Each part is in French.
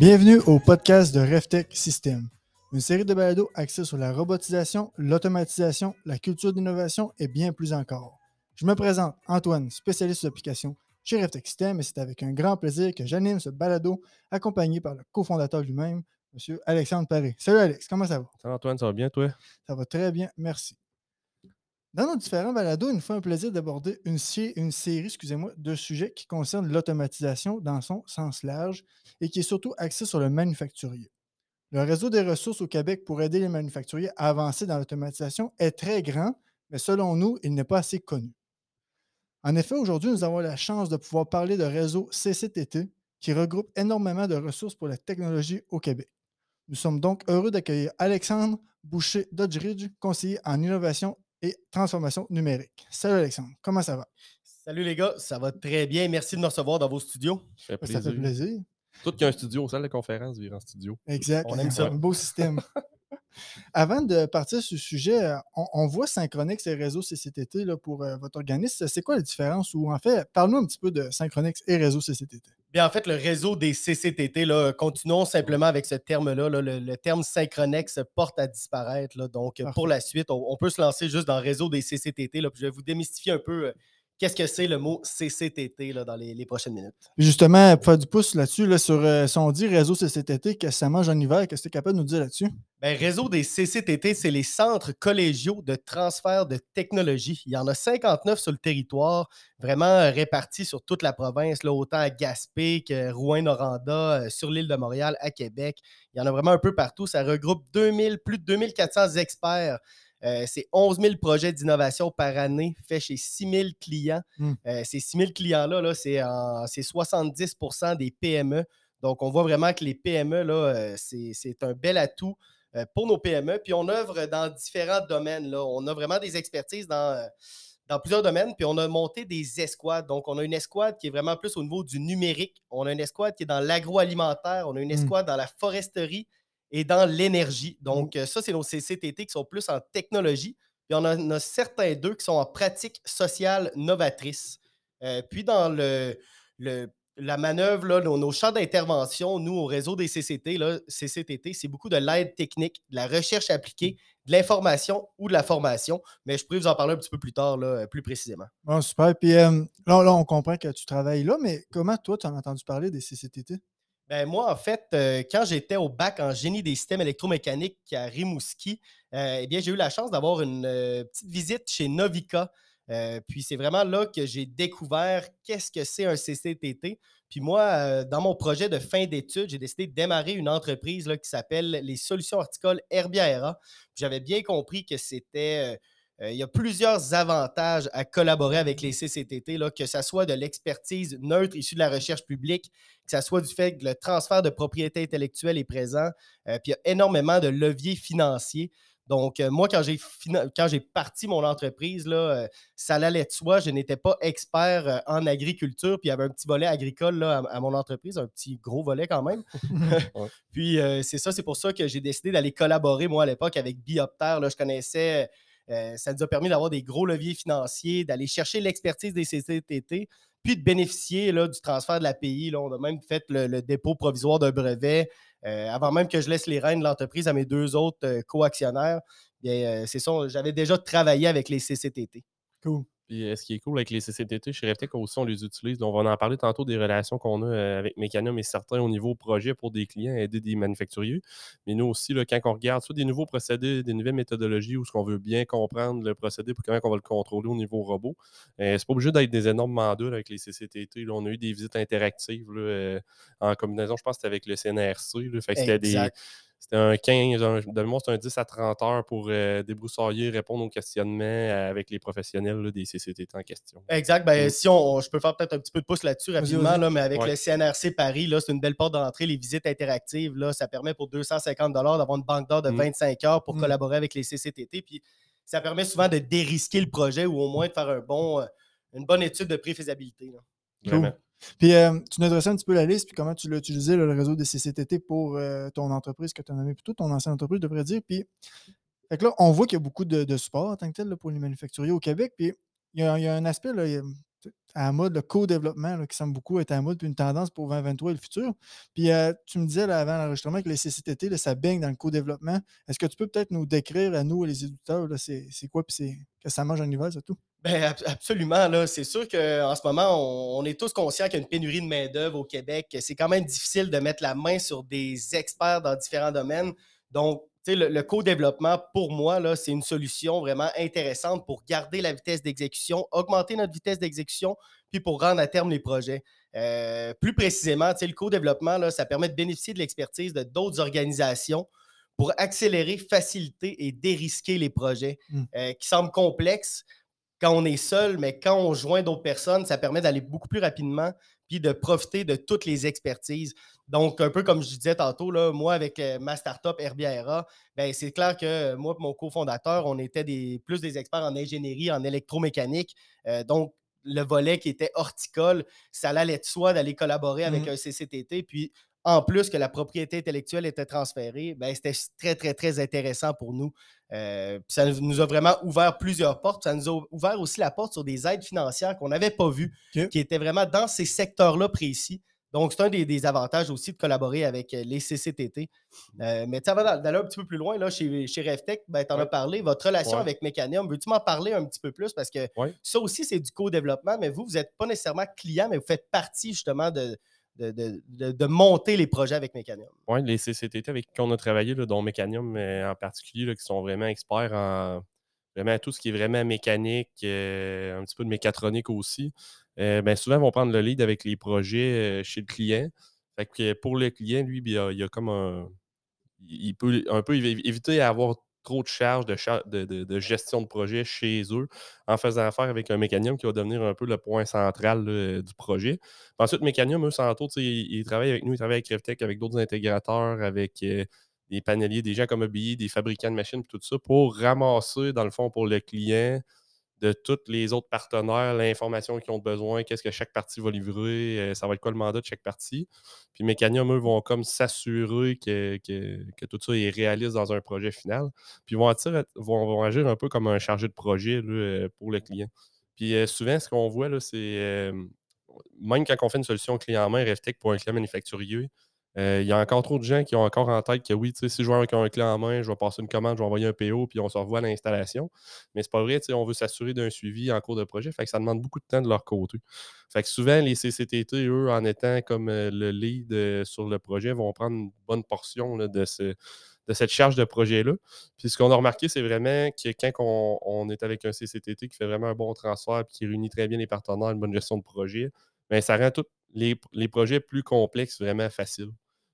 Bienvenue au podcast de RevTech System, une série de balados axée sur la robotisation, l'automatisation, la culture d'innovation et bien plus encore. Je me présente Antoine, spécialiste d'application chez RevTech System et c'est avec un grand plaisir que j'anime ce balado accompagné par le cofondateur lui-même, M. Alexandre Paré. Salut Alex, comment ça va? Salut Antoine, ça va bien toi? Ça va très bien, merci. Dans nos différents balados, il nous fait un plaisir d'aborder une, série excusez-moi, de sujets qui concernent l'automatisation dans son sens large et qui est surtout axé sur le manufacturier. Le réseau des ressources au Québec pour aider les manufacturiers à avancer dans l'automatisation est très grand, mais selon nous, il n'est pas assez connu. En effet, aujourd'hui, nous avons la chance de pouvoir parler de réseau CCTT qui regroupe énormément de ressources pour la technologie au Québec. Nous sommes donc heureux d'accueillir Alexandre Boucher Dodgeridge, conseiller en innovation et transformation numérique. Salut Alexandre, comment ça va? Salut les gars, ça va très bien. Merci de me recevoir dans vos studios. Ça fait plaisir. Ça fait plaisir. Tout qu'il y a un studio, salle de conférence, vire en studio. Exact. On aime ça. Un beau système. Avant de partir sur ce sujet, on, voit Synchronix et réseau CCTT là, pour euh, votre organisme. C'est quoi la différence? Ou en fait, parle-nous un petit peu de Synchronix et réseau CCTT. Bien, en fait, le réseau des CCTT, là, continuons simplement avec ce terme-là. le, terme Synchronex porte à disparaître. Là, donc, pour la suite, on, peut se lancer juste dans le réseau des CCTT. Là, puis je vais vous démystifier un peu euh, qu'est-ce que c'est le mot CCTT là, dans les, prochaines minutes? Justement, pour faire du pouce là-dessus, là, sur euh, si on dit réseau CCTT, qu'est-ce que ça mange en hiver, qu'est-ce que tu es capable de nous dire là-dessus? Bien, réseau des CCTT, c'est les centres collégiaux de transfert de technologie. Il y en a 59 sur le territoire, vraiment euh, répartis sur toute la province, là, autant à Gaspé que Rouen-Noranda, euh, sur l'île de Montréal, à Québec. Il y en a vraiment un peu partout. Ça regroupe 2000, plus de 2400 experts euh, c'est 11 000 projets d'innovation par année faits chez 6 000 clients. Hmm. Euh, ces 6 000 clients-là, c'est 70% des PME. Donc, on voit vraiment que les PME, euh, c'est un bel atout pour nos PME. Puis, on œuvre dans différents domaines. Là. On a vraiment des expertises dans, dans plusieurs domaines. Puis, on a monté des escouades. Donc, on a une escouade qui est vraiment plus au niveau du numérique. On a une escouade qui est dans l'agroalimentaire. On a une hmm. escouade dans la foresterie et dans l'énergie. Donc, euh, ça, c'est nos CCTT qui sont plus en technologie. Puis on en a, certains d'eux qui sont en pratique sociale novatrice. Euh, puis dans le, la manœuvre, là, nos, champs d'intervention, nous, au réseau des CCT, là, CCTT, c'est beaucoup de l'aide technique, de la recherche appliquée, de l'information ou de la formation. Mais je pourrais vous en parler un petit peu plus tard, là, plus précisément. Bon, super. Puis euh, là, là, on comprend que tu travailles là, mais comment toi, tu as entendu parler des CCTT? Ben, moi, en fait, euh, quand j'étais au bac en génie des systèmes électromécaniques à Rimouski, euh, eh bien, j'ai eu la chance d'avoir une euh, petite visite chez Novica. puis c'est vraiment là que j'ai découvert qu'est-ce que c'est un CCTT. Puis moi, dans mon projet de fin d'études, j'ai décidé de démarrer une entreprise là, qui s'appelle les solutions horticoles Herbiera. J'avais bien compris que c'était il y a plusieurs avantages à collaborer avec les CCTT, là, que ce soit de l'expertise neutre issue de la recherche publique, que ce soit du fait que le transfert de propriété intellectuelle est présent, euh, puis il y a énormément de leviers financiers. Donc, euh, moi, quand j'ai, quand j'ai parti mon entreprise, là, ça allait de soi. Je n'étais pas expert en agriculture, puis il y avait un petit volet agricole là, à, mon entreprise, un petit gros volet quand même. puis, c'est ça, c'est pour ça que j'ai décidé d'aller collaborer, moi, à l'époque, avec Biopter. Là, je connaissais euh, ça nous a permis d'avoir des gros leviers financiers, d'aller chercher l'expertise des CCTT, puis de bénéficier là, du transfert de l'API. On a même fait le, dépôt provisoire d'un brevet. Euh, avant même que je laisse les rênes de l'entreprise à mes deux autres euh, co-actionnaires, c'est ça, j'avais déjà travaillé avec les CCTT. Cool. Puis euh, ce qui est cool avec les CCTT, chez RevTech aussi, on les utilise. on va en parler tantôt des relations qu'on a euh, avec Mécanium et certains au niveau projet pour des clients, aider des manufacturiers. Mais nous aussi, quand on regarde soit des nouveaux procédés, des nouvelles méthodologies ou ce qu'on veut bien comprendre le procédé pour comment on va le contrôler au niveau robot, euh, c'est pas obligé d'être des énormes mandats avec les CCTT. on a eu des visites interactives en combinaison, je pense c'était avec le CNRC. fait c'était un 15, un, de c'était un 10 à 30 heures pour euh, débroussailler, répondre aux questionnements euh, avec les professionnels des CCTT en question. Exact. Ben. Si on, je peux faire peut-être un petit peu de pouce là-dessus rapidement, là, mais avec le CNRC Paris, c'est une belle porte d'entrée. Les visites interactives, là, ça permet pour 250 d'avoir une banque d'heures de 25 mm. heures pour mm. collaborer avec les CCTT. Puis ça permet souvent de dérisquer le projet ou au moins de faire un bon, euh, une bonne étude de préfaisabilité. Vraiment. Puis euh, tu nous adressais un petit peu la liste, puis comment tu l'as utilisé, le réseau des CCTT pour euh, ton entreprise que tu as nommé plutôt, ton ancienne entreprise, je devrais dire. Puis là, on voit qu'il y a beaucoup de, support en tant que tel pour les manufacturiers au Québec. Puis il y, a, un aspect, là, à mode, le co-développement, qui semble beaucoup être à la mode, puis une tendance pour 2023 et le futur. Puis euh, tu me disais avant l'enregistrement que les CCTT, ça baigne dans le co-développement. Est-ce que tu peux peut-être nous décrire à nous, les éditeurs, c'est quoi, puis que ça mange en hiver, c'est tout? Ben, absolument. C'est sûr qu'en ce moment, on, est tous conscients qu'il y a une pénurie de main-d'œuvre au Québec. C'est quand même difficile de mettre la main sur des experts dans différents domaines. Donc, le, le co-développement, pour moi, c'est une solution vraiment intéressante pour garder la vitesse d'exécution, augmenter notre vitesse d'exécution, puis pour rendre à terme les projets. Euh, plus précisément, le co-développement, ça permet de bénéficier de l'expertise de d'autres organisations pour accélérer, faciliter et dérisquer les projets mmh. euh, qui semblent complexes quand on est seul, mais quand on joint d'autres personnes, ça permet d'aller beaucoup plus rapidement puis de profiter de toutes les expertises. Donc, un peu comme je disais tantôt, là, moi, avec euh, ma startup RBRA, ben, c'est clair que moi et mon cofondateur, on était des, plus des experts en ingénierie, en électromécanique. Euh, donc, le volet qui était horticole, ça allait de soi d'aller collaborer avec mmh un CCTT. Puis, en plus que la propriété intellectuelle était transférée, ben, c'était très, très, très intéressant pour nous. Euh, ça nous a vraiment ouvert plusieurs portes. Ça nous a ouvert aussi la porte sur des aides financières qu'on n'avait pas vues, qui étaient vraiment dans ces secteurs-là précis. Donc, c'est un des, avantages aussi de collaborer avec euh, les CCTT. Euh, mais avant d'aller un petit peu plus loin, là, chez, chez RevTech, ben, tu en as parlé, votre relation avec Mecanium, veux-tu m'en parler un petit peu plus? Parce que ça aussi, c'est du co-développement, mais vous, vous n'êtes pas nécessairement client, mais vous faites partie justement de, de, monter les projets avec Mecanium. Oui, les CCTT avec qui on a travaillé, dont Mecanium en particulier, qui sont vraiment experts en vraiment tout ce qui est vraiment mécanique, euh, un petit peu de mécatronique aussi. Euh, ben, souvent, ils vont prendre le lead avec les projets euh, chez le client. Fait que pour le client, lui, il, a, a comme un. Il peut un peu éviter d'avoir de charges de, gestion de projet chez eux en faisant affaire avec un mécanium qui va devenir un peu le point central du projet. ensuite, Mécanium, eux, sans ils, ils, travaillent avec nous, ils travaillent avec RevTech, avec d'autres intégrateurs, avec euh, des paneliers, des gens comme OBI, des fabricants de machines, tout ça, pour ramasser, dans le fond, pour le client, de tous les autres partenaires, l'information qu'ils ont besoin, qu'est-ce que chaque partie va livrer, euh, ça va être quoi le mandat de chaque partie. Puis Mecanium, eux, vont comme s'assurer que, tout ça est réaliste dans un projet final. Puis ils vont, vont, agir un peu comme un chargé de projet euh, pour le client. Puis euh, souvent, ce qu'on voit, c'est même quand on fait une solution client en main, RevTech pour un client manufacturier, il y a encore trop de gens qui ont encore en tête que oui, si je joue avec un clé en main, je vais passer une commande, je vais envoyer un PO, puis on se revoit à l'installation. Mais c'est pas vrai, on veut s'assurer d'un suivi en cours de projet. Fait que ça demande beaucoup de temps de leur côté. Fait que souvent, les CCTT, eux, en étant comme euh, le lead euh, sur le projet, vont prendre une bonne portion de, de cette charge de projet-là. Puis ce qu'on a remarqué, c'est vraiment que quand on, est avec un CCTT qui fait vraiment un bon transfert et qui réunit très bien les partenaires, une bonne gestion de projet, bien, ça rend tous les, les, projets plus complexes vraiment faciles.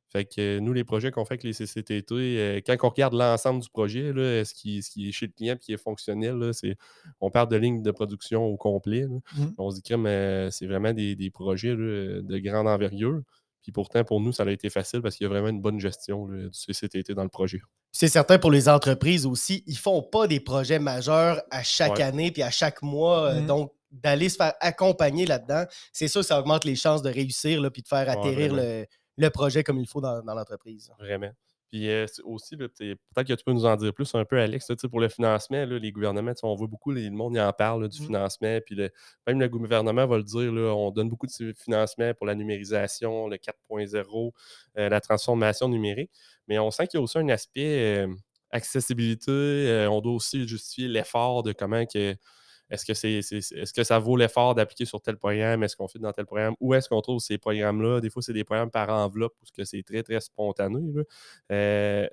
Fait que nous, les projets qu'on fait avec les CCTT, euh, quand on regarde l'ensemble du projet, là, ce, qui, est chez le client et qui est fonctionnel, c'est, on parle de lignes de production au complet. Mmh. On se dit que euh, c'est vraiment des, projets de grande envergure. Puis pourtant, pour nous, ça a été facile parce qu'il y a vraiment une bonne gestion du CCTT dans le projet. C'est certain pour les entreprises aussi, ils ne font pas des projets majeurs à chaque année puis à chaque mois. Euh, mmh. Donc, d'aller se faire accompagner là-dedans, c'est ça, ça augmente les chances de réussir puis de faire atterrir le le projet comme il faut dans, l'entreprise. Vraiment. Puis euh, aussi, peut-être que tu peux nous en dire plus un peu, Alex, pour le financement, les gouvernements, on voit beaucoup, le monde y en parle du mmh. financement, puis même le gouvernement va le dire, on donne beaucoup de financement pour la numérisation, le 4.0, euh, la transformation numérique, mais on sent qu'il y a aussi un aspect euh, accessibilité, on doit aussi justifier l'effort de comment que est-ce que, c'est, est, ce que ça vaut l'effort d'appliquer sur tel programme? Est-ce qu'on fait dans tel programme? Où est-ce qu'on trouve ces programmes-là? Des fois, c'est des programmes par enveloppe parce que c'est très, très spontané. Euh,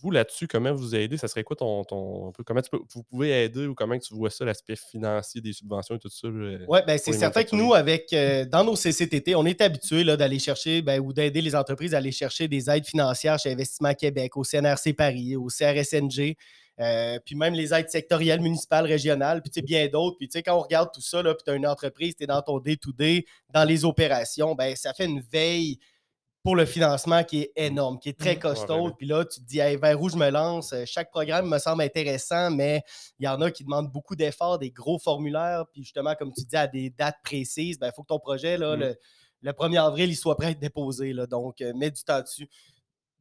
vous, là-dessus, comment vous aidez? Ça serait quoi ton. ton comment tu peux, vous pouvez aider ou comment tu vois ça, l'aspect financier des subventions et tout ça? Oui, ben, c'est certain que nous, avec euh, dans nos CCTT, on est habitués d'aller chercher ben, ou d'aider les entreprises à aller chercher des aides financières chez Investissement Québec, au CNRC Paris, au CRSNG. Euh, puis même les aides sectorielles, municipales, régionales, puis bien d'autres. Puis quand on regarde tout ça, puis tu as une entreprise, tu es dans ton day-to-day, dans les opérations, ben ça fait une veille pour le financement qui est énorme, qui est très mmh. costaud. Puis là, tu te dis, vers où je me lance? Euh, chaque programme me semble intéressant, mais il y en a qui demandent beaucoup d'efforts, des gros formulaires. Puis justement, comme tu dis, à des dates précises, il ben, faut que ton projet, là, mmh. le, 1er avril, il soit prêt à être déposé. Là, donc, euh, mets du temps dessus.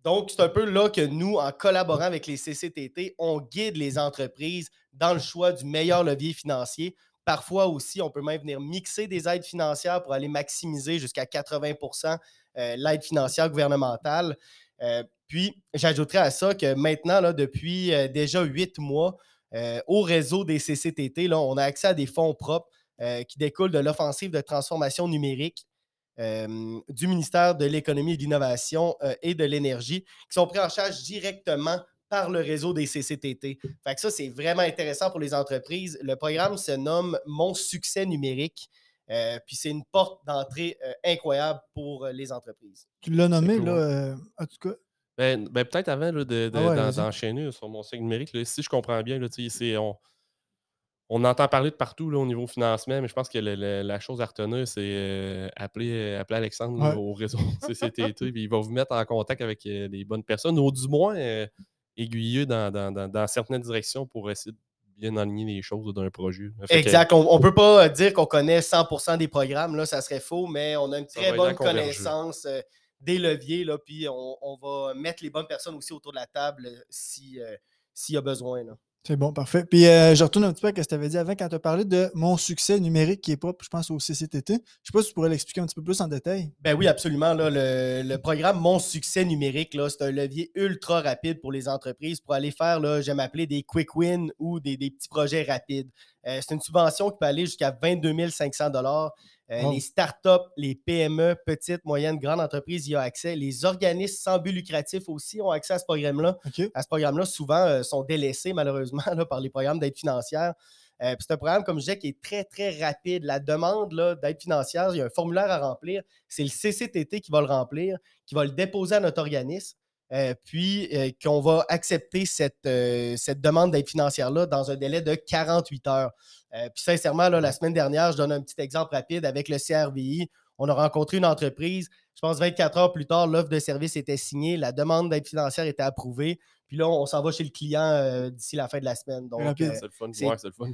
Donc, c'est un peu là que nous, en collaborant avec les CCTT, on guide les entreprises dans le choix du meilleur levier financier Parfois aussi, on peut même venir mixer des aides financières pour aller maximiser jusqu'à 80% euh, l'aide financière gouvernementale. Euh, puis, j'ajouterais à ça que maintenant, depuis euh, déjà huit mois, au réseau des CCTT, on a accès à des fonds propres qui découlent de l'offensive de transformation numérique du ministère de l'Économie et de l'Innovation et de l'Énergie, qui sont pris en charge directement par le réseau des CCTT. Fait que ça, c'est vraiment intéressant pour les entreprises. Le programme se nomme Mon succès numérique. Euh, puis c'est une porte d'entrée euh, incroyable pour euh, les entreprises. Tu l'as nommé, là, en tout cas. Ben, ben peut-être avant ah d'enchaîner sur mon succès numérique, si je comprends bien, là, on, on entend parler de partout là, au niveau financement, mais je pense que la chose à retenir, c'est appeler, appeler, Alexandre au réseau CCTT, puis il va vous mettre en contact avec les bonnes personnes, ou du moins aiguilleux dans, dans, certaines directions pour essayer de bien aligner les choses d'un projet. Exact. On ne peut pas dire qu'on connaît 100% des programmes, là, ça serait faux, mais on a une très bonne connaissance euh, des leviers, là, puis on, va mettre les bonnes personnes aussi autour de la table euh, s'il y a besoin. Là. C'est bon, parfait. Puis euh, je retourne un petit peu à ce que tu avais dit avant quand tu as parlé de mon succès numérique qui est propre, je pense, au CCTT. Je ne sais pas si tu pourrais l'expliquer un petit peu plus en détail. Ben oui, absolument. le, programme Mon succès numérique, c'est un levier ultra rapide pour les entreprises pour aller faire, là, j'aime appeler des quick wins ou des, des petits projets rapides. Euh, c'est une subvention qui peut aller jusqu'à 22 500 euh, les startups, les PME, petites, moyennes, grandes entreprises y ont accès. Les organismes sans but lucratif aussi ont accès à ce programme-là. À ce programme-là, souvent, euh, sont délaissés malheureusement par les programmes d'aide financière. Euh, c'est un programme, comme je disais, qui est très, très rapide. La demande d'aide financière, il y a un formulaire à remplir. C'est le CCTT qui va le remplir, qui va le déposer à notre organisme. Puis qu'on va accepter cette, cette demande d'aide financière-là dans un délai de 48 heures. Euh, puis sincèrement, la semaine dernière, je donne un petit exemple rapide avec le CRVI. On a rencontré une entreprise. Je pense 24 heures plus tard, l'offre de service était signée, la demande d'aide financière était approuvée. Puis là, on s'en va chez le client euh, d'ici la fin de la semaine. Donc, euh, c'est le fun.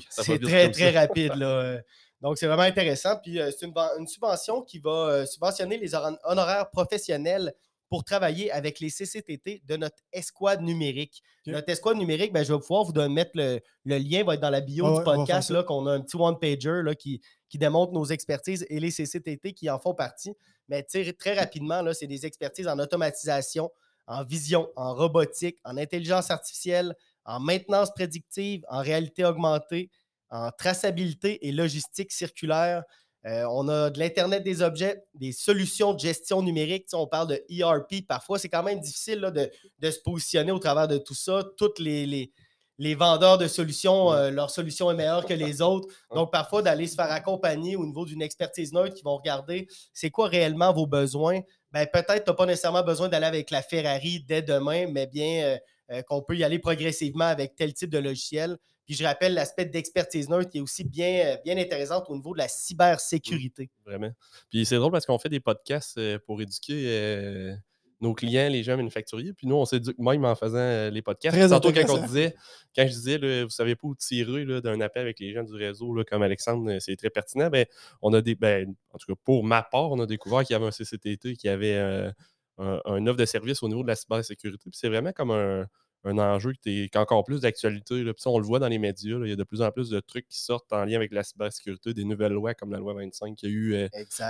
C'est très, très rapide. Là. Donc, c'est vraiment intéressant. Puis, c'est une, une, subvention qui va subventionner les honoraires professionnels pour travailler avec les CCTT de notre escouade numérique. Notre escouade numérique, ben, je vais pouvoir vous mettre le, lien, va être dans la bio du podcast, là, qu'on a un petit one-pager là, qui, qui démontre nos expertises et les CCTT qui en font partie. Mais très rapidement, c'est des expertises en automatisation, en vision, en robotique, en intelligence artificielle, en maintenance prédictive, en réalité augmentée, en traçabilité et logistique circulaire. Euh, on a de l'Internet des objets, des solutions de gestion numérique. on parle de ERP. Parfois, c'est quand même difficile de, se positionner au travers de tout ça. Tous les, les, vendeurs de solutions, euh, leur solution est meilleure que les autres. Donc, parfois, d'aller se faire accompagner au niveau d'une expertise neutre qui vont regarder c'est quoi réellement vos besoins. Ben, peut-être tu n'as pas nécessairement besoin d'aller avec la Ferrari dès demain, mais bien euh, qu'on peut y aller progressivement avec tel type de logiciel. Puis je rappelle l'aspect d'expertise neutre qui est aussi bien, euh, bien intéressante au niveau de la cybersécurité. vraiment. Puis c'est drôle parce qu'on fait des podcasts euh, pour éduquer euh, nos clients, les gens manufacturiers. Puis nous, on s'éduque même en faisant les podcasts. Très Tantôt, quand, on disait, quand je disais, là, vous savez pas où tirer d'un appel avec les gens du réseau, là, comme Alexandre, c'est très pertinent. Ben, on a des, ben, en tout cas, pour ma part, on a découvert qu'il y avait un CCTT qui avait un, un, offre de service au niveau de la cybersécurité. Puis c'est vraiment comme un un enjeu qui est encore plus d'actualité. On le voit dans les médias, il y a de plus en plus de trucs qui sortent en lien avec la cybersécurité, des nouvelles lois comme la loi 25 qu'il y a eu euh,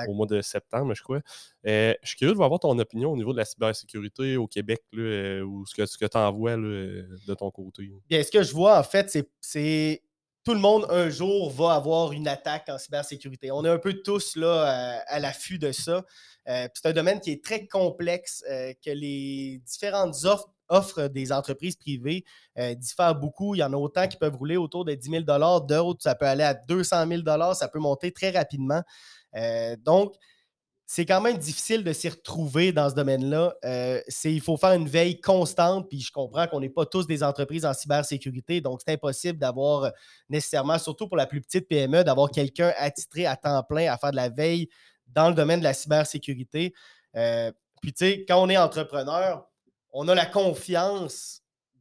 au mois de septembre, je crois. Euh, je suis curieux de voir ton opinion au niveau de la cybersécurité au Québec, euh, ou ce que, ce que tu envoies de ton côté. Bien, ce que je vois, en fait, c'est tout le monde un jour va avoir une attaque en cybersécurité. On est un peu tous là à, l'affût de ça. c'est un domaine qui est très complexe, que les différentes offres offre des entreprises privées euh, diffèrent beaucoup. Il y en a autant qui peuvent rouler autour de 10 000 d'autres, ça peut aller à 200 000 ça peut monter très rapidement. Euh, donc, c'est quand même difficile de s'y retrouver dans ce domaine-là. Euh, il faut faire une veille constante, puis je comprends qu'on n'est pas tous des entreprises en cybersécurité, donc c'est impossible d'avoir nécessairement, surtout pour la plus petite PME, d'avoir quelqu'un attitré à temps plein à faire de la veille dans le domaine de la cybersécurité. puis, tu sais, quand on est entrepreneur, on a la confiance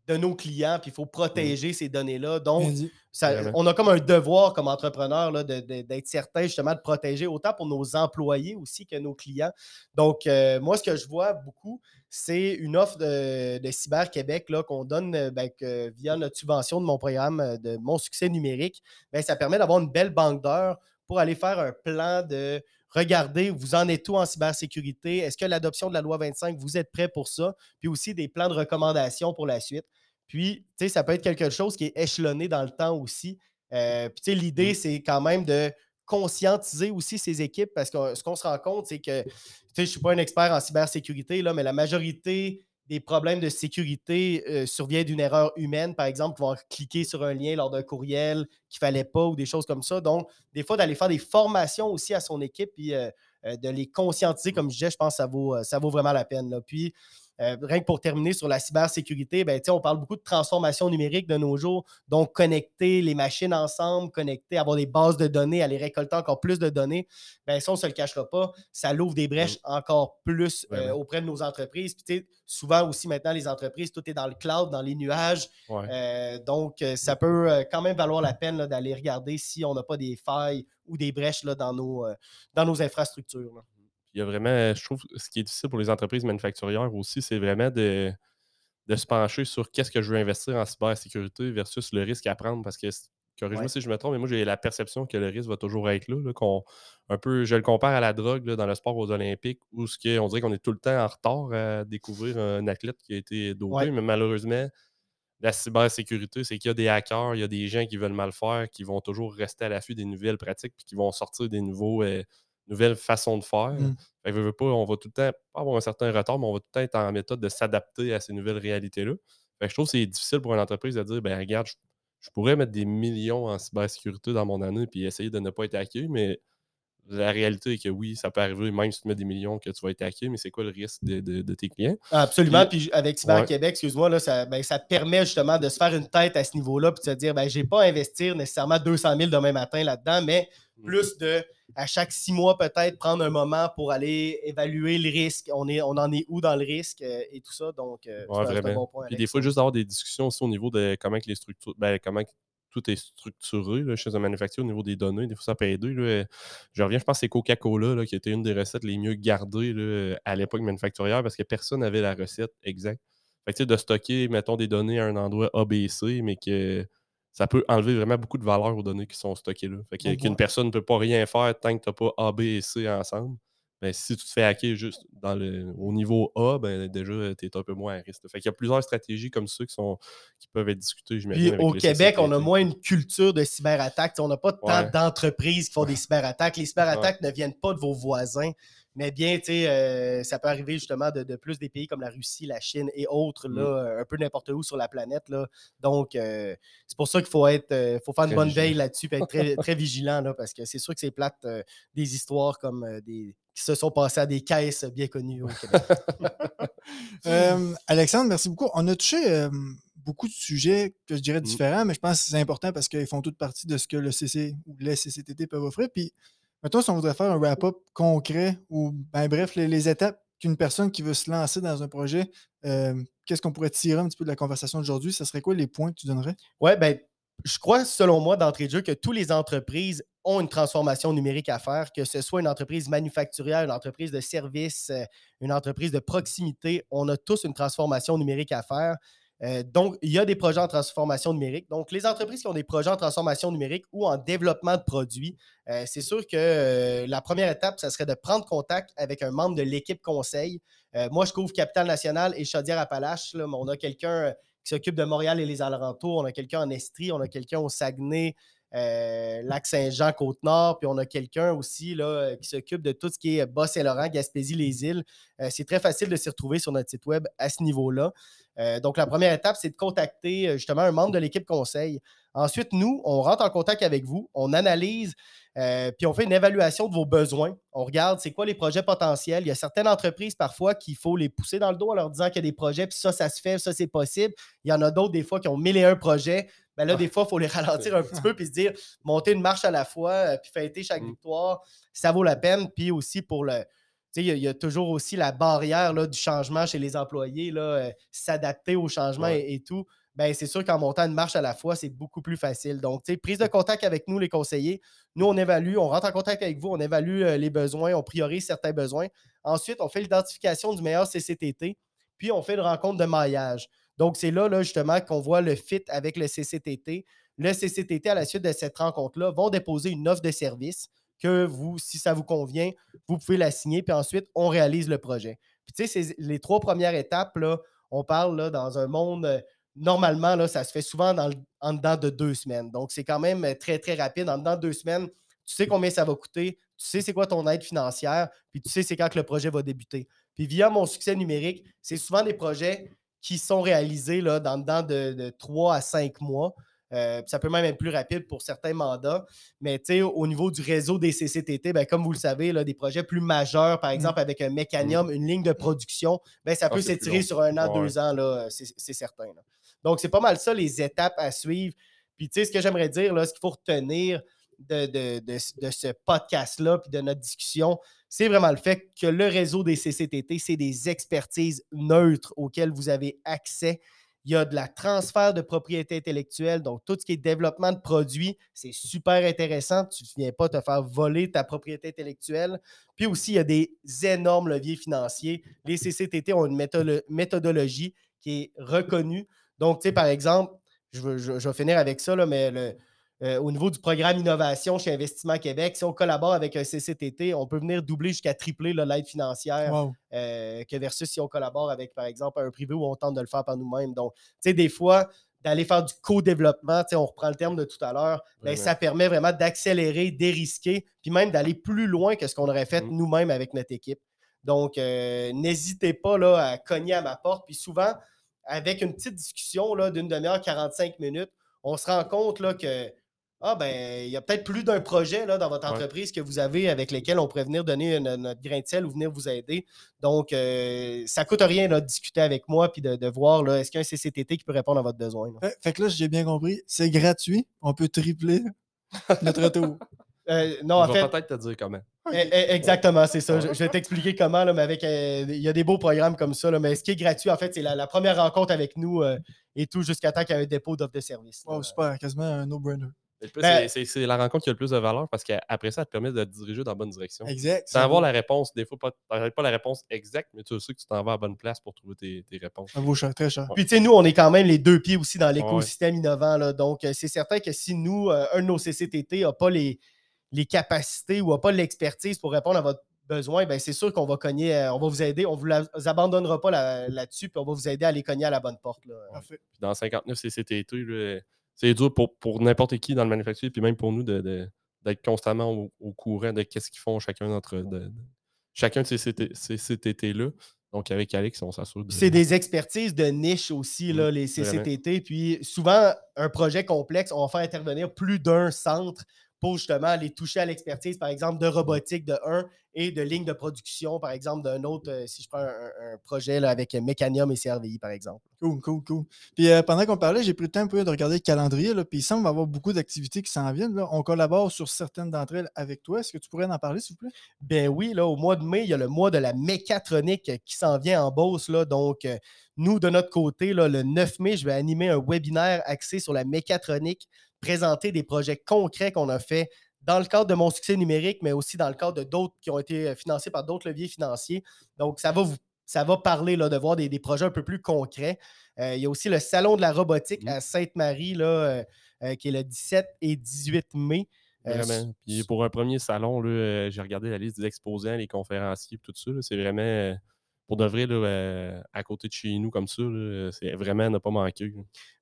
de nos clients, puis il faut protéger ces données-là. Donc, ça- on a comme un devoir comme entrepreneur là, de- de- d'être certain justement de protéger autant pour nos employés aussi que nos clients. Donc, euh, moi, ce que je vois beaucoup, c'est une offre de, de Cyber Québec là, qu'on donne euh, ben, que via notre subvention de mon programme euh, de Mon Succès numérique. Ben, ça permet d'avoir une belle banque d'heures pour aller faire un plan de regarder, vous en êtes où en cybersécurité? Est-ce que l'adoption de la loi 25, vous êtes prêt pour ça? Puis aussi des plans de recommandation pour la suite. Puis, tu sais, ça peut être quelque chose qui est échelonné dans le temps aussi. Euh, puis, tu sais, l'idée, c'est quand même de conscientiser aussi ces équipes parce que ce qu'on se rend compte, c'est que, tu sais, je ne suis pas un expert en cybersécurité, là, mais la majorité des problèmes de sécurité euh, survient d'une erreur humaine, par exemple, vont cliquer sur un lien lors d'un courriel qu'il ne fallait pas ou des choses comme ça. Donc, des fois, d'aller faire des formations aussi à son équipe puis euh, euh, de les conscientiser, comme je disais, je pense que ça vaut, ça vaut vraiment la peine. Puis, euh, rien que pour terminer sur la cybersécurité, ben, on parle beaucoup de transformation numérique de nos jours. Donc, connecter les machines ensemble, connecter, avoir des bases de données, aller récolter encore plus de données, ben, ça, on ne se le cachera pas. Ça l'ouvre des brèches encore plus euh, auprès de nos entreprises. Puis, souvent aussi maintenant, les entreprises, tout est dans le cloud, dans les nuages. Ouais. Euh, donc, ça peut quand même valoir la peine d'aller regarder si on n'a pas des failles ou des brèches là, dans, nos, dans nos infrastructures. là. Il y a vraiment, je trouve, ce qui est difficile pour les entreprises manufacturières aussi, c'est vraiment de, de se pencher sur qu'est-ce que je veux investir en cybersécurité versus le risque à prendre. Parce que, corrige-moi Ouais. si je me trompe, mais moi, j'ai la perception que le risque va toujours être là. là, qu'on, un peu, je le compare à la drogue là, dans le sport aux Olympiques, où ce on dirait qu'on est tout le temps en retard à découvrir un athlète qui a été dopé, Ouais. mais malheureusement, la cybersécurité, c'est qu'il y a des hackers, il y a des gens qui veulent mal faire, qui vont toujours rester à l'affût des nouvelles pratiques, puis qui vont sortir des nouveaux, euh, nouvelles façons de faire. Mm. Fait que, veux, veux pas, on va tout le temps pas avoir un certain retard, mais on va tout le temps être en méthode de s'adapter à ces nouvelles réalités-là. Fait que je trouve que c'est difficile pour une entreprise de dire ben regarde, je, je pourrais mettre des millions en cybersécurité dans mon année puis essayer de ne pas être hacké, mais la réalité est que oui, ça peut arriver, même si tu mets des millions, que tu vas être hacké, mais c'est quoi le risque de, de- de tes clients? Absolument. Puis- Puis avec Cyber Ouais. Québec, excuse-moi, là, ça, ben, ça permet justement de se faire une tête à ce niveau-là, puis de se dire, ben, je n'ai pas à investir nécessairement 200 000 demain matin là-dedans, mais. Plus de, à chaque six mois peut-être, prendre un moment pour aller évaluer le risque. On, est, on en est où dans le risque euh, et tout ça. Donc, euh, Ouais, c'est un- bon point. Puis des fois, juste d'avoir des discussions aussi au niveau de comment que les structures, ben, comment que tout est structuré là, chez un manufacturier au niveau des données. Des fois, ça peut aider. là. Je reviens, je pense que c'est Coca-Cola qui était une des recettes les mieux gardées là, à l'époque manufacturière parce que personne n'avait la recette exacte. Fait que, tu sais, de stocker, mettons, des données à un endroit ABC, mais que ça peut enlever vraiment beaucoup de valeur aux données qui sont stockées là. Fait Bon qu'une personne ne peut pas rien faire tant que tu n'as pas A, B et C ensemble. Ben, si tu te fais hacker juste dans le, au niveau A, ben, déjà, tu es un peu moins à risque. Fait qu'il y a plusieurs stratégies comme ça qui, sont, qui peuvent être discutées. Puis avec au Québec, on a moins une culture de cyberattaque. On n'a pas tant d'entreprises qui font des cyberattaques. Les cyberattaques ne viennent pas de vos voisins, mais bien, tu sais, euh, ça peut arriver justement de, de plus des pays comme la Russie, la Chine et autres, Mm. là, euh, un peu n'importe où sur la planète. Là. Donc, euh, c'est pour ça qu'il faut être, euh, faut faire une Très bonne vigilant. veille là-dessus et être très, très vigilant, là, parce que c'est sûr que c'est plate des histoires comme des qui se sont passées à des caisses bien connues au Québec. Alexandre, merci beaucoup. On a touché beaucoup de sujets que je dirais Mm. différents, mais je pense que c'est important parce qu'ils font toute partie de ce que le CC ou les CCTT peuvent offrir. Puis, mettons, si on voudrait faire un wrap-up concret ou, ben, bref, les, les étapes qu'une personne qui veut se lancer dans un projet, euh, qu'est-ce qu'on pourrait tirer un petit peu de la conversation d'aujourd'hui? Ce serait quoi les points que tu donnerais? Oui, ben, je crois, selon moi, d'entrée de jeu, que toutes les entreprises ont une transformation numérique à faire, que ce soit une entreprise manufacturière, une entreprise de service, euh, une entreprise de proximité, on a tous une transformation numérique à faire. Euh, donc, il y a des projets en transformation numérique. Donc, les entreprises qui ont des projets en transformation numérique ou en développement de produits, euh, c'est sûr que euh, la première étape, ça serait de prendre contact avec un membre de l'équipe conseil. Moi, je couvre Capital National et Chaudière-Appalaches. On a quelqu'un qui s'occupe de Montréal et les alentours. On a quelqu'un en Estrie, on a quelqu'un au Saguenay, euh, Lac-Saint-Jean, Côte-Nord, puis on a quelqu'un aussi là, euh, qui s'occupe de tout ce qui est Bas-Saint-Laurent, Gaspésie, les îles. Euh, c'est très facile de s'y retrouver sur notre site web à ce niveau-là. Donc, la première étape, c'est de contacter justement un membre de l'équipe conseil. Ensuite, nous, on rentre en contact avec vous, on analyse, puis on fait une évaluation de vos besoins. On regarde c'est quoi les projets potentiels. Il y a certaines entreprises parfois qu'il faut les pousser dans le dos en leur disant qu'il y a des projets, puis ça, ça se fait, ça, c'est possible. Il y en a d'autres, des fois, qui ont mille et un projets. Ben là, des fois, il faut les ralentir un petit peu puis se dire monter une marche à la fois, euh, puis fêter chaque Mm. victoire, ça vaut la peine. Puis aussi pour le, il y, a toujours aussi la barrière là, du changement chez les employés, là, s'adapter au changement et, tout. Ben, c'est sûr qu'en montant une marche à la fois, c'est beaucoup plus facile. Donc, prise de contact avec nous, les conseillers. Nous, on évalue, on rentre en contact avec vous, on évalue les besoins, on priorise certains besoins. Ensuite, on fait l'identification du meilleur CCTT, puis on fait une rencontre de maillage. Donc, c'est là, là, justement, qu'on voit le fit avec le CCTT. Le CCTT, à la suite de cette rencontre-là, vont déposer une offre de service que vous, si ça vous convient, vous pouvez la signer, puis ensuite, on réalise le projet. Puis, tu sais, les trois premières étapes, on parle dans un monde, euh, normalement, là, ça se fait souvent dans en dedans de deux semaines. Donc, c'est quand même euh, très, très rapide. En dedans de deux semaines, tu sais combien ça va coûter, tu sais c'est quoi ton aide financière, puis tu sais c'est quand que le projet va débuter. Puis via mon succès numérique, c'est souvent des projets qui sont réalisés là, dans dedans de, trois à cinq mois. Euh, ça peut même être plus rapide pour certains mandats. Mais au niveau du réseau des CCTT, ben, comme vous le savez, là, des projets plus majeurs, par mmh. exemple avec un mécanium, mmh. une ligne de production, ben, ça ah, peut s'étirer sur un an, deux ans, c'est certain. Donc, c'est pas mal ça, les étapes à suivre. Puis, tu sais, ce que j'aimerais dire, là, ce qu'il faut retenir de, de ce podcast-là, puis de notre discussion, c'est vraiment le fait que le réseau des CCTT, c'est des expertises neutres auxquelles vous avez accès. Il y a de la transfert de propriété intellectuelle, donc tout ce qui est développement de produits, c'est super intéressant. Tu ne viens pas te faire voler ta propriété intellectuelle. Puis aussi, il y a des énormes leviers financiers. Les CCTT ont une méthodologie qui est reconnue. Donc, tu sais, par exemple, je, vais finir avec ça, mais le, euh, au niveau du programme innovation chez Investissement Québec, si on collabore avec un CCTT, on peut venir doubler jusqu'à tripler l'aide financière euh, que versus si on collabore avec, par exemple, un privé où on tente de le faire par nous-mêmes. Donc, tu sais, des fois, d'aller faire du co-développement, on reprend le terme de tout à l'heure, ben, ça permet vraiment d'accélérer, dérisquer, puis même d'aller plus loin que ce qu'on aurait fait mm. nous-mêmes avec notre équipe. Donc, euh, n'hésitez pas là, à cogner à ma porte. Puis souvent, avec une petite discussion d'une demi-heure, 45 minutes, on se rend compte là, que ah, ben, il y a peut-être plus d'un projet là, dans votre entreprise que vous avez avec lesquels on pourrait venir donner notre grain de sel ou venir vous aider. Donc, euh, ça ne coûte rien de discuter avec moi puis de, voir est-ce qu'il y a un CCTT qui peut répondre à votre besoin. Fait, que là, j'ai bien compris, c'est gratuit. On peut tripler notre retour. Euh, non, en fait. peut-être te dire comment. Eh, eh, exactement, c'est ça. Je, vais t'expliquer comment, là, mais avec. Euh, il y a des beaux programmes comme ça, là, mais ce qui est gratuit, en fait, c'est la, première rencontre avec nous et tout jusqu'à temps qu'il y ait un dépôt d'offre de service. Oh, super, quasiment un no-brainer. Ben c'est la rencontre qui a le plus de valeur parce qu'après ça, ça te permet de te diriger dans la bonne direction. Exact. Sans avoir la réponse, des fois, pas, pas la réponse exacte, mais tu sais que tu t'en vas à la bonne place pour trouver tes, réponses. Ça vaut cher, très cher. Puis, tu sais, nous, on est quand même les deux pieds aussi dans l'écosystème innovant. Là, donc, euh, c'est certain que si nous, euh, un de nos CCTT n'a pas les, les capacités ou n'a pas l'expertise pour répondre à votre besoin, ben c'est sûr qu'on va cogner, euh, on va vous aider, on ne vous, abandonnera pas là-dessus, puis on va vous aider à aller cogner à la bonne porte. Là. Dans 59 CCTT, là, c'est dur pour, pour n'importe qui dans le manufacturier, puis même pour nous d'être constamment au, courant de qu'est-ce qu'ils font chacun d'entre de, chacun de ces, CTT-là. Donc, avec Alex, on s'assure. C'est des expertises de niche aussi, là, les CCTT. Puis souvent, un projet complexe, on va faire intervenir plus d'un centre pour justement aller toucher à l'expertise, par exemple, de robotique de un et de ligne de production, par exemple, d'un autre, euh, si je prends un, projet là, avec Mécanium et CRVI, par exemple. Cool, cool, cool. Puis euh, pendant qu'on parlait, j'ai pris le temps un peu de regarder le calendrier, là, puis il semble avoir beaucoup d'activités qui s'en viennent. Là. On collabore sur certaines d'entre elles avec toi. Est-ce que tu pourrais en parler, s'il vous plaît? Ben oui, là, au mois de mai, il y a le mois de la mécatronique qui s'en vient en Beauce. Là, donc, euh, nous, de notre côté, là, le 9 mai, je vais animer un webinaire axé sur la mécatronique présenter des projets concrets qu'on a fait dans le cadre de mon succès numérique, mais aussi dans le cadre de d'autres qui ont été euh, financés par d'autres leviers financiers. Donc, ça va vous ça va parler là, de voir des, projets un peu plus concrets. Euh, il y a aussi le Salon de la robotique mmh. à Sainte-Marie, là, euh, qui est le 17 et 18 mai. Vraiment. Puis pour un premier salon, j'ai regardé la liste des exposants, les conférenciers, tout ça. C'est vraiment pour de vrai, euh, à côté de chez nous, comme ça, c'est vraiment ne pas manquer.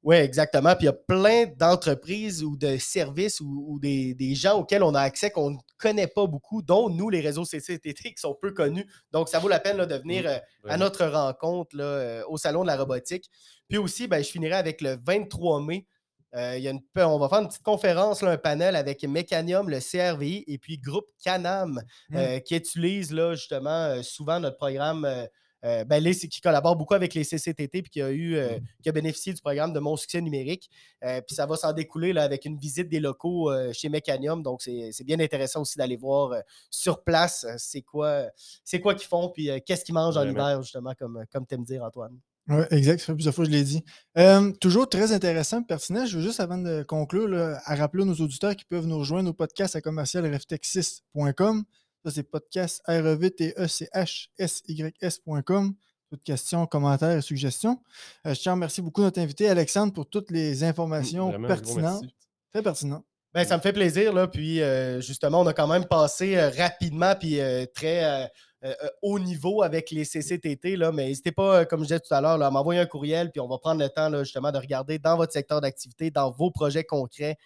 Oui, exactement. Puis il y a plein d'entreprises ou de services ou, des, gens auxquels on a accès qu'on ne connaît pas beaucoup, dont nous, les réseaux CCTT, qui sont peu connus. Donc, ça vaut la peine de venir euh, à notre rencontre euh, au Salon de la robotique. Puis aussi, ben, je finirai avec le 23 mai. il y a une, on va faire une petite conférence, un panel avec Mécanium, le CRVI et puis Groupe Canam, mmh. qui utilise là, justement souvent notre programme euh, ben, les- qui collabore beaucoup avec les CCTT puis qui a, eu, euh, Mm. qui a bénéficié du programme de Mon Succès numérique. Euh, puis ça va s'en découler là, avec une visite des locaux euh, chez Mecanium. Donc, c'est bien intéressant aussi d'aller voir sur place c'est quoi c'est quoi qu'ils font puis qu'est-ce qu'ils mangent en hiver, justement, comme, comme tu aimes dire, Antoine. Oui, exact. Ça fait plusieurs fois que je l'ai dit. Euh, toujours très intéressant, pertinent. Je veux juste, avant de conclure, là, à rappeler à nos auditeurs qui peuvent nous rejoindre au podcast à commercial reftech6.com. Ça, c'est podcast E R-E-V-T-E-C-H-S-Y-S.com. Toutes questions, commentaires et suggestions. Euh, je tiens à remercier beaucoup notre invité, Alexandre, pour toutes les informations Vraiment, pertinentes. Très pertinent. Ben, ça me fait plaisir, là. Puis, euh, justement, on a quand même passé euh, rapidement, puis euh, très euh, euh, euh, haut niveau avec les CCTT, là. Mais n'hésitez pas, euh, comme je disais tout à l'heure, à m'envoyer un courriel, puis on va prendre le temps, là, justement, de regarder dans votre secteur d'activité, dans vos projets concrets,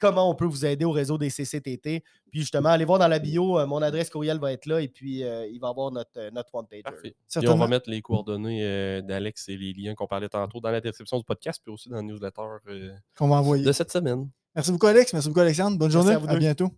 comment on peut vous aider au réseau des CCTT. Puis, justement, allez voir dans la bio, euh, mon adresse courriel va être là, et puis euh, il va y avoir notre, euh, notre one-pager. Parfait. Puis on va mettre les coordonnées euh, d'Alex et les liens qu'on parlait tantôt dans la description du podcast, puis aussi dans la newsletter euh, Qu'on va envoyer. de cette semaine. Merci beaucoup, Alex. Merci beaucoup, Alexandre. Bonne Merci journée. à vous à deux. bientôt.